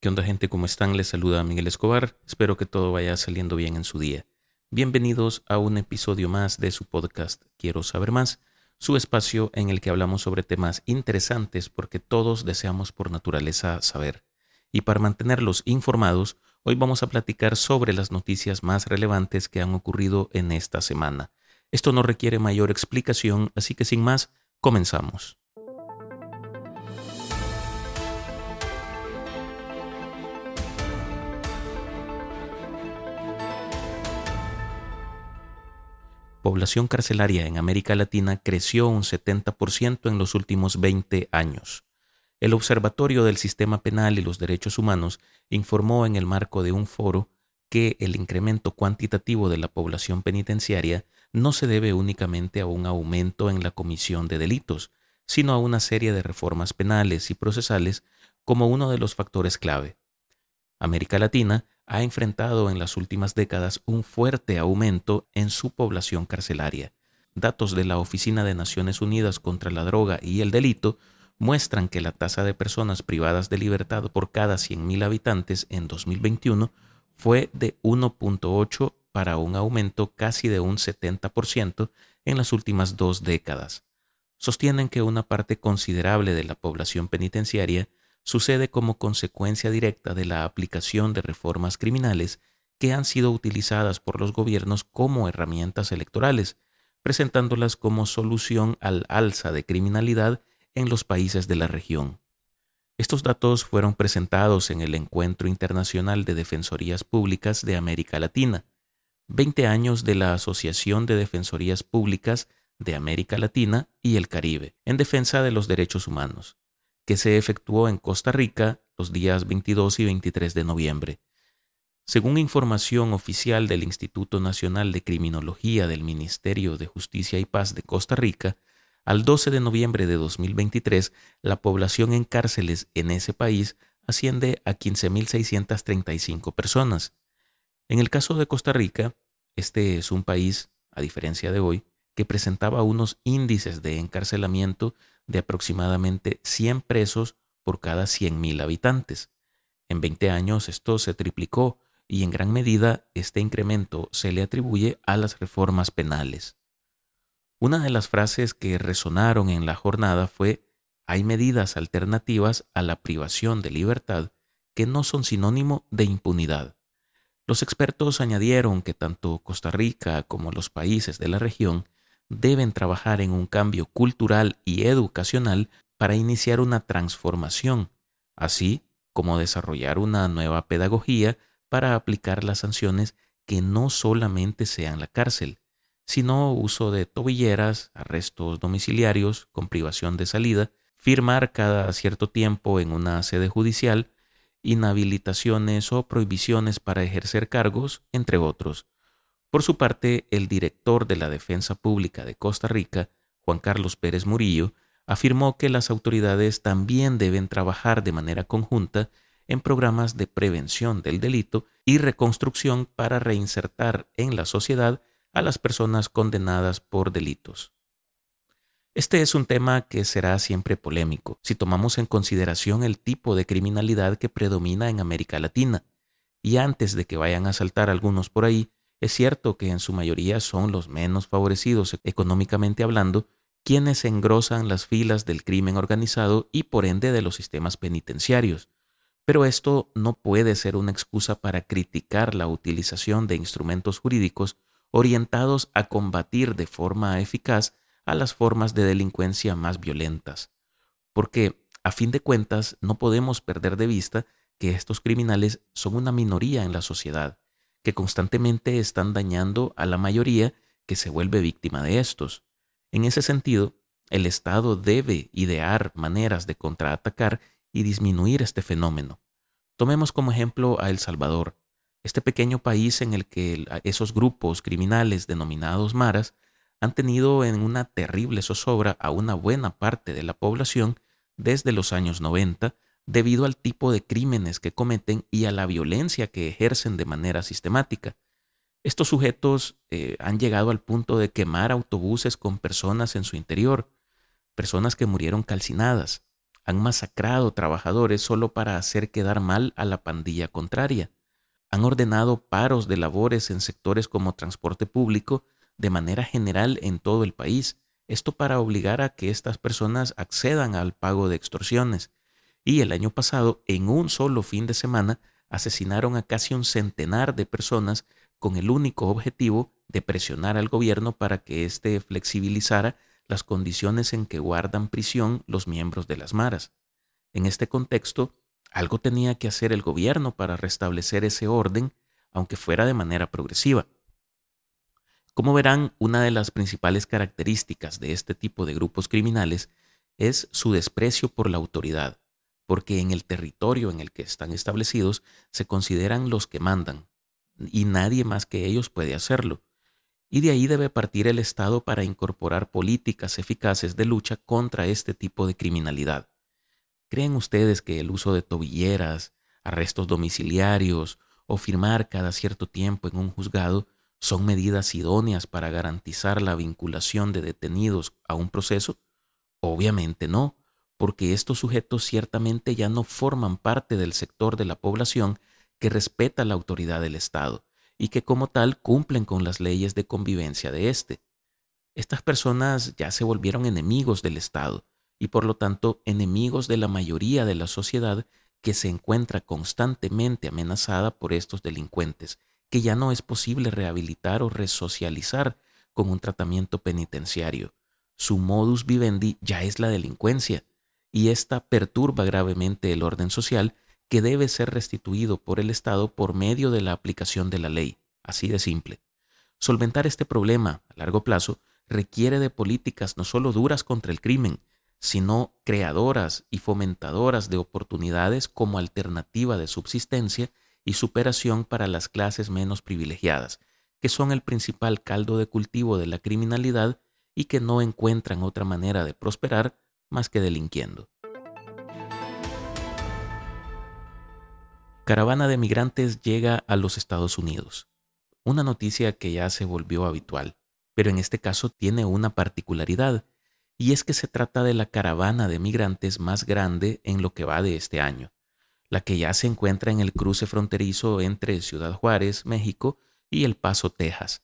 ¿Qué onda gente? ¿Cómo están? Les saluda Miguel Escobar. Espero que todo vaya saliendo bien en su día. Bienvenidos a un episodio más de su podcast Quiero saber más, su espacio en el que hablamos sobre temas interesantes porque todos deseamos por naturaleza saber. Y para mantenerlos informados, hoy vamos a platicar sobre las noticias más relevantes que han ocurrido en esta semana. Esto no requiere mayor explicación, así que sin más, comenzamos. Población carcelaria en América Latina creció un 70% en los últimos 20 años. El Observatorio del Sistema Penal y los Derechos Humanos informó en el marco de un foro que el incremento cuantitativo de la población penitenciaria no se debe únicamente a un aumento en la comisión de delitos, sino a una serie de reformas penales y procesales como uno de los factores clave. América Latina ha enfrentado en las últimas décadas un fuerte aumento en su población carcelaria. Datos de la Oficina de Naciones Unidas contra la Droga y el Delito muestran que la tasa de personas privadas de libertad por cada 100.000 habitantes en 2021 fue de 1.8 para un aumento casi de un 70% en las últimas dos décadas. Sostienen que una parte considerable de la población penitenciaria sucede como consecuencia directa de la aplicación de reformas criminales que han sido utilizadas por los gobiernos como herramientas electorales, presentándolas como solución al alza de criminalidad en los países de la región. Estos datos fueron presentados en el Encuentro Internacional de Defensorías Públicas de América Latina, 20 años de la Asociación de Defensorías Públicas de América Latina y el Caribe en defensa de los derechos humanos, que se efectuó en Costa Rica los días 22 y 23 de noviembre. Según información oficial del Instituto Nacional de Criminología del Ministerio de Justicia y Paz de Costa Rica, al 12 de noviembre de 2023, la población en cárceles en ese país asciende a 15.635 personas. En el caso de Costa Rica, este es un país, a diferencia de hoy, que presentaba unos índices de encarcelamiento de aproximadamente 100 presos por cada 100.000 habitantes. En 20 años esto se triplicó y en gran medida este incremento se le atribuye a las reformas penales. Una de las frases que resonaron en la jornada fue hay medidas alternativas a la privación de libertad que no son sinónimo de impunidad. Los expertos añadieron que tanto Costa Rica como los países de la región deben trabajar en un cambio cultural y educacional para iniciar una transformación, así como desarrollar una nueva pedagogía para aplicar las sanciones que no solamente sean la cárcel, sino uso de tobilleras, arrestos domiciliarios con privación de salida, firmar cada cierto tiempo en una sede judicial, inhabilitaciones o prohibiciones para ejercer cargos, entre otros. Por su parte, el director de la Defensa Pública de Costa Rica, Juan Carlos Pérez Murillo, afirmó que las autoridades también deben trabajar de manera conjunta en programas de prevención del delito y reconstrucción para reinsertar en la sociedad a las personas condenadas por delitos. Este es un tema que será siempre polémico si tomamos en consideración el tipo de criminalidad que predomina en América Latina, y antes de que vayan a saltar algunos por ahí, es cierto que en su mayoría son los menos favorecidos económicamente hablando quienes engrosan las filas del crimen organizado y por ende de los sistemas penitenciarios. Pero esto no puede ser una excusa para criticar la utilización de instrumentos jurídicos orientados a combatir de forma eficaz a las formas de delincuencia más violentas. Porque, a fin de cuentas, no podemos perder de vista que estos criminales son una minoría en la sociedad que constantemente están dañando a la mayoría que se vuelve víctima de estos. En ese sentido, el Estado debe idear maneras de contraatacar y disminuir este fenómeno. Tomemos como ejemplo a El Salvador, este pequeño país en el que esos grupos criminales denominados maras han tenido en una terrible zozobra a una buena parte de la población desde los años 90 debido al tipo de crímenes que cometen y a la violencia que ejercen de manera sistemática. Estos sujetos eh, han llegado al punto de quemar autobuses con personas en su interior, personas que murieron calcinadas, han masacrado trabajadores solo para hacer quedar mal a la pandilla contraria. Han ordenado paros de labores en sectores como transporte público de manera general en todo el país, esto para obligar a que estas personas accedan al pago de extorsiones. Y el año pasado, en un solo fin de semana, asesinaron a casi un centenar de personas con el único objetivo de presionar al gobierno para que éste flexibilizara las condiciones en que guardan prisión los miembros de las maras. En este contexto, algo tenía que hacer el gobierno para restablecer ese orden, aunque fuera de manera progresiva. Como verán, una de las principales características de este tipo de grupos criminales es su desprecio por la autoridad, porque en el territorio en el que están establecidos se consideran los que mandan, y nadie más que ellos puede hacerlo. Y de ahí debe partir el Estado para incorporar políticas eficaces de lucha contra este tipo de criminalidad. ¿Creen ustedes que el uso de tobilleras, arrestos domiciliarios o firmar cada cierto tiempo en un juzgado son medidas idóneas para garantizar la vinculación de detenidos a un proceso? Obviamente no, porque estos sujetos ciertamente ya no forman parte del sector de la población que respeta la autoridad del Estado y que como tal cumplen con las leyes de convivencia de éste. Estas personas ya se volvieron enemigos del Estado y por lo tanto enemigos de la mayoría de la sociedad que se encuentra constantemente amenazada por estos delincuentes, que ya no es posible rehabilitar o resocializar con un tratamiento penitenciario. Su modus vivendi ya es la delincuencia, y esta perturba gravemente el orden social que debe ser restituido por el Estado por medio de la aplicación de la ley. Así de simple. Solventar este problema a largo plazo requiere de políticas no solo duras contra el crimen, sino creadoras y fomentadoras de oportunidades como alternativa de subsistencia y superación para las clases menos privilegiadas, que son el principal caldo de cultivo de la criminalidad y que no encuentran otra manera de prosperar más que delinquiendo. Caravana de migrantes llega a los Estados Unidos. Una noticia que ya se volvió habitual, pero en este caso tiene una particularidad, y es que se trata de la caravana de migrantes más grande en lo que va de este año, la que ya se encuentra en el cruce fronterizo entre Ciudad Juárez, México, y El Paso, Texas.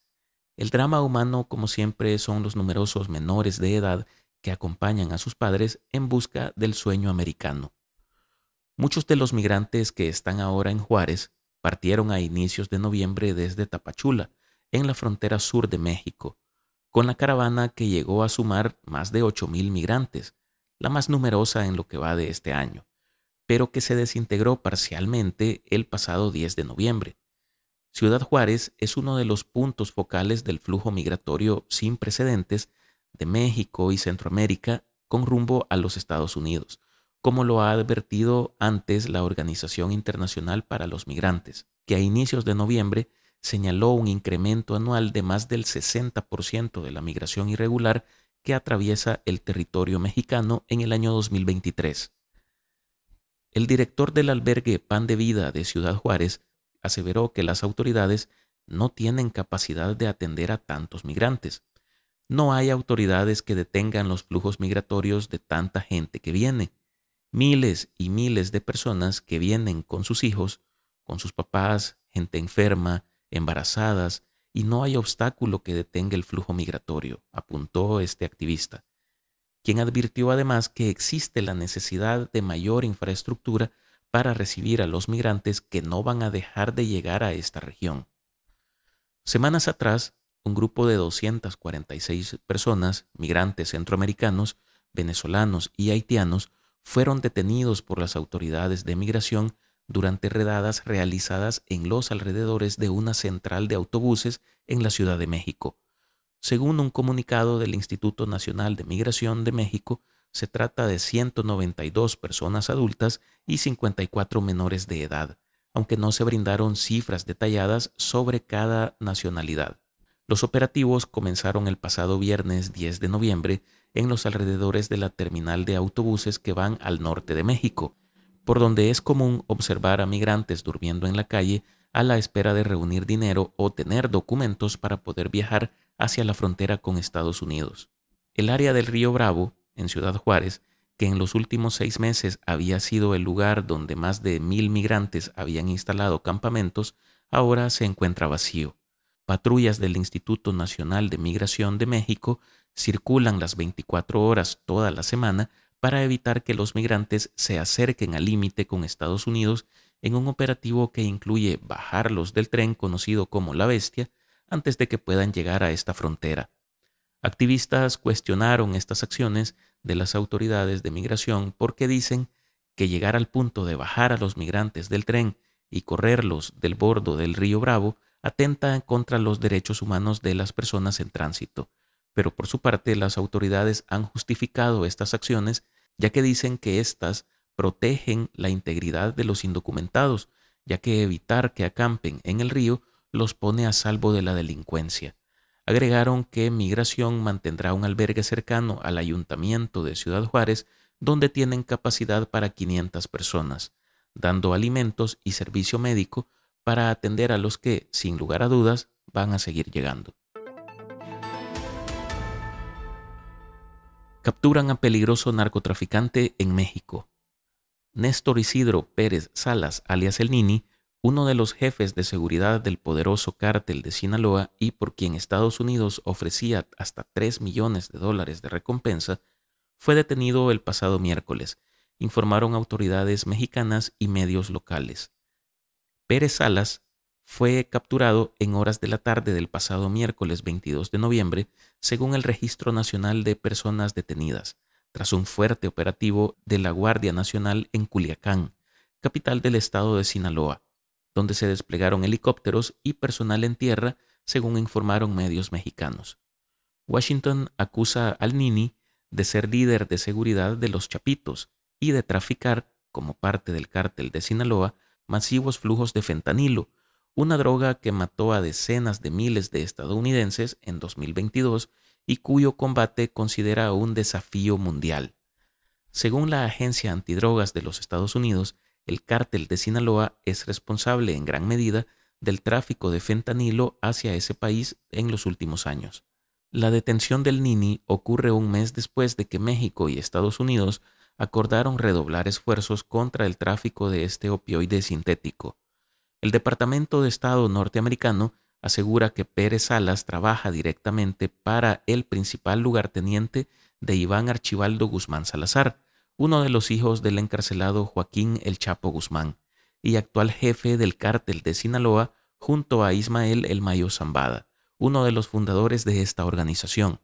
El drama humano, como siempre, son los numerosos menores de edad que acompañan a sus padres en busca del sueño americano. Muchos de los migrantes que están ahora en Juárez partieron a inicios de noviembre desde Tapachula, en la frontera sur de México, con la caravana que llegó a sumar más de 8.000 migrantes, la más numerosa en lo que va de este año, pero que se desintegró parcialmente el pasado 10 de noviembre. Ciudad Juárez es uno de los puntos focales del flujo migratorio sin precedentes de México y Centroamérica con rumbo a los Estados Unidos, como lo ha advertido antes la Organización Internacional para los Migrantes, que a inicios de noviembre señaló un incremento anual de más del 60% de la migración irregular que atraviesa el territorio mexicano en el año 2023. El director del albergue Pan de Vida de Ciudad Juárez aseveró que las autoridades no tienen capacidad de atender a tantos migrantes. No hay autoridades que detengan los flujos migratorios de tanta gente que viene miles y miles de personas que vienen con sus hijos, con sus papás, gente enferma, embarazadas, y no hay obstáculo que detenga el flujo migratorio, apuntó este activista, quien advirtió además que existe la necesidad de mayor infraestructura para recibir a los migrantes que no van a dejar de llegar a esta región. Semanas atrás, un grupo de 246 personas, migrantes centroamericanos, venezolanos y haitianos, fueron detenidos por las autoridades de migración durante redadas realizadas en los alrededores de una central de autobuses en la Ciudad de México. Según un comunicado del Instituto Nacional de Migración de México, se trata de 192 personas adultas y 54 menores de edad, aunque no se brindaron cifras detalladas sobre cada nacionalidad. Los operativos comenzaron el pasado viernes 10 de noviembre en los alrededores de la terminal de autobuses que van al norte de México, por donde es común observar a migrantes durmiendo en la calle a la espera de reunir dinero o tener documentos para poder viajar hacia la frontera con Estados Unidos. El área del río Bravo, en Ciudad Juárez, que en los últimos seis meses había sido el lugar donde más de mil migrantes habían instalado campamentos, ahora se encuentra vacío. Patrullas del Instituto Nacional de Migración de México circulan las 24 horas toda la semana para evitar que los migrantes se acerquen al límite con Estados Unidos en un operativo que incluye bajarlos del tren conocido como La Bestia antes de que puedan llegar a esta frontera. Activistas cuestionaron estas acciones de las autoridades de migración porque dicen que llegar al punto de bajar a los migrantes del tren y correrlos del bordo del río Bravo atenta contra los derechos humanos de las personas en tránsito. Pero por su parte las autoridades han justificado estas acciones ya que dicen que éstas protegen la integridad de los indocumentados, ya que evitar que acampen en el río los pone a salvo de la delincuencia. Agregaron que Migración mantendrá un albergue cercano al ayuntamiento de Ciudad Juárez, donde tienen capacidad para 500 personas, dando alimentos y servicio médico para atender a los que, sin lugar a dudas, van a seguir llegando. Capturan a peligroso narcotraficante en México. Néstor Isidro Pérez Salas, alias El Nini, uno de los jefes de seguridad del poderoso cártel de Sinaloa y por quien Estados Unidos ofrecía hasta 3 millones de dólares de recompensa, fue detenido el pasado miércoles, informaron autoridades mexicanas y medios locales. Pérez Salas fue capturado en horas de la tarde del pasado miércoles 22 de noviembre, según el Registro Nacional de Personas Detenidas, tras un fuerte operativo de la Guardia Nacional en Culiacán, capital del estado de Sinaloa donde se desplegaron helicópteros y personal en tierra, según informaron medios mexicanos. Washington acusa al Nini de ser líder de seguridad de los Chapitos y de traficar, como parte del cártel de Sinaloa, masivos flujos de fentanilo, una droga que mató a decenas de miles de estadounidenses en 2022 y cuyo combate considera un desafío mundial. Según la Agencia Antidrogas de los Estados Unidos, el cártel de Sinaloa es responsable en gran medida del tráfico de fentanilo hacia ese país en los últimos años. La detención del Nini ocurre un mes después de que México y Estados Unidos acordaron redoblar esfuerzos contra el tráfico de este opioide sintético. El Departamento de Estado norteamericano asegura que Pérez Salas trabaja directamente para el principal lugarteniente de Iván Archibaldo Guzmán Salazar, uno de los hijos del encarcelado Joaquín El Chapo Guzmán y actual jefe del cártel de Sinaloa junto a Ismael El Mayo Zambada, uno de los fundadores de esta organización.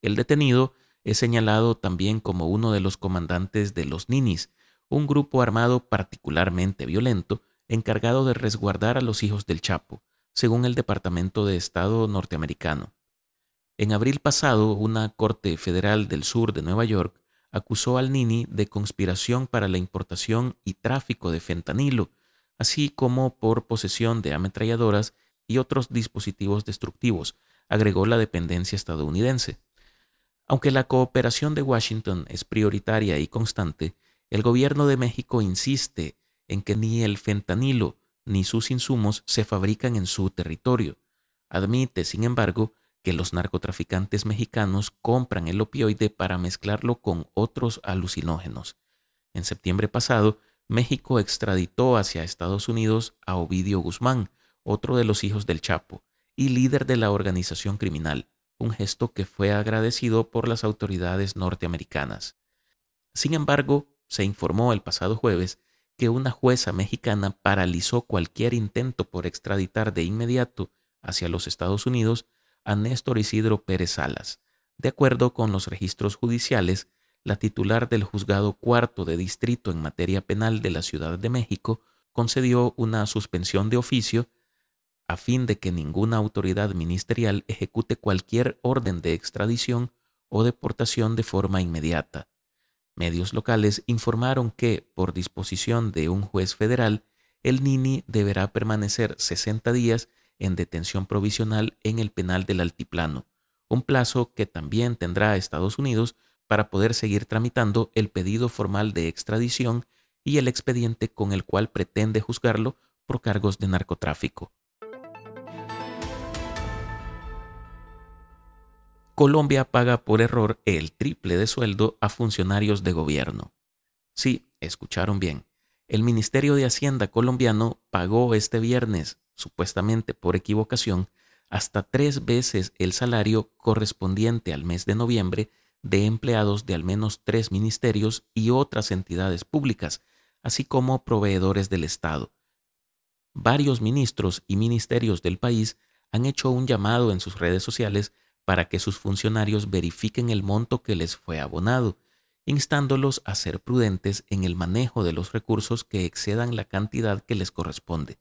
El detenido es señalado también como uno de los comandantes de los Ninis, un grupo armado particularmente violento encargado de resguardar a los hijos del Chapo, según el Departamento de Estado norteamericano. En abril pasado, una corte federal del sur de Nueva York acusó al Nini de conspiración para la importación y tráfico de fentanilo, así como por posesión de ametralladoras y otros dispositivos destructivos, agregó la dependencia estadounidense. Aunque la cooperación de Washington es prioritaria y constante, el gobierno de México insiste en que ni el fentanilo ni sus insumos se fabrican en su territorio. Admite, sin embargo, que los narcotraficantes mexicanos compran el opioide para mezclarlo con otros alucinógenos. En septiembre pasado, México extraditó hacia Estados Unidos a Ovidio Guzmán, otro de los hijos del Chapo, y líder de la organización criminal, un gesto que fue agradecido por las autoridades norteamericanas. Sin embargo, se informó el pasado jueves que una jueza mexicana paralizó cualquier intento por extraditar de inmediato hacia los Estados Unidos a Néstor Isidro Pérez Salas. De acuerdo con los registros judiciales, la titular del juzgado cuarto de distrito en materia penal de la Ciudad de México concedió una suspensión de oficio a fin de que ninguna autoridad ministerial ejecute cualquier orden de extradición o deportación de forma inmediata. Medios locales informaron que, por disposición de un juez federal, el Nini deberá permanecer 60 días en detención provisional en el penal del Altiplano, un plazo que también tendrá Estados Unidos para poder seguir tramitando el pedido formal de extradición y el expediente con el cual pretende juzgarlo por cargos de narcotráfico. Colombia paga por error el triple de sueldo a funcionarios de gobierno. Sí, escucharon bien. El Ministerio de Hacienda colombiano pagó este viernes, supuestamente por equivocación, hasta tres veces el salario correspondiente al mes de noviembre de empleados de al menos tres ministerios y otras entidades públicas, así como proveedores del Estado. Varios ministros y ministerios del país han hecho un llamado en sus redes sociales para que sus funcionarios verifiquen el monto que les fue abonado, instándolos a ser prudentes en el manejo de los recursos que excedan la cantidad que les corresponde.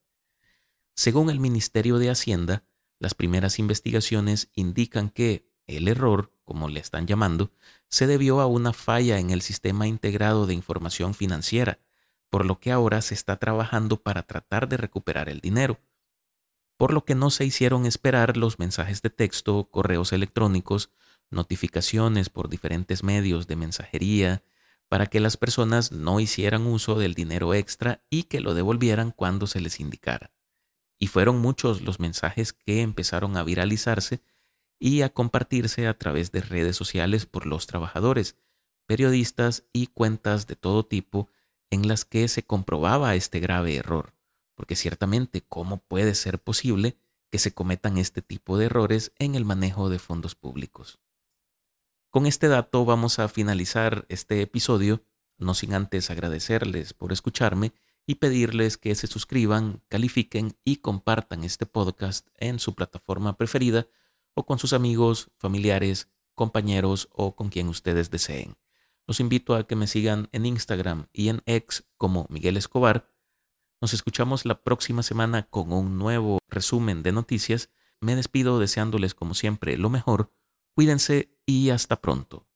Según el Ministerio de Hacienda, las primeras investigaciones indican que el error, como le están llamando, se debió a una falla en el sistema integrado de información financiera, por lo que ahora se está trabajando para tratar de recuperar el dinero. Por lo que no se hicieron esperar los mensajes de texto, correos electrónicos, notificaciones por diferentes medios de mensajería, para que las personas no hicieran uso del dinero extra y que lo devolvieran cuando se les indicara. Y fueron muchos los mensajes que empezaron a viralizarse y a compartirse a través de redes sociales por los trabajadores, periodistas y cuentas de todo tipo en las que se comprobaba este grave error, porque ciertamente, ¿cómo puede ser posible que se cometan este tipo de errores en el manejo de fondos públicos? Con este dato vamos a finalizar este episodio, no sin antes agradecerles por escucharme y pedirles que se suscriban, califiquen y compartan este podcast en su plataforma preferida o con sus amigos, familiares, compañeros o con quien ustedes deseen. Los invito a que me sigan en Instagram y en X como Miguel Escobar. Nos escuchamos la próxima semana con un nuevo resumen de noticias. Me despido deseándoles como siempre lo mejor. Cuídense y hasta pronto.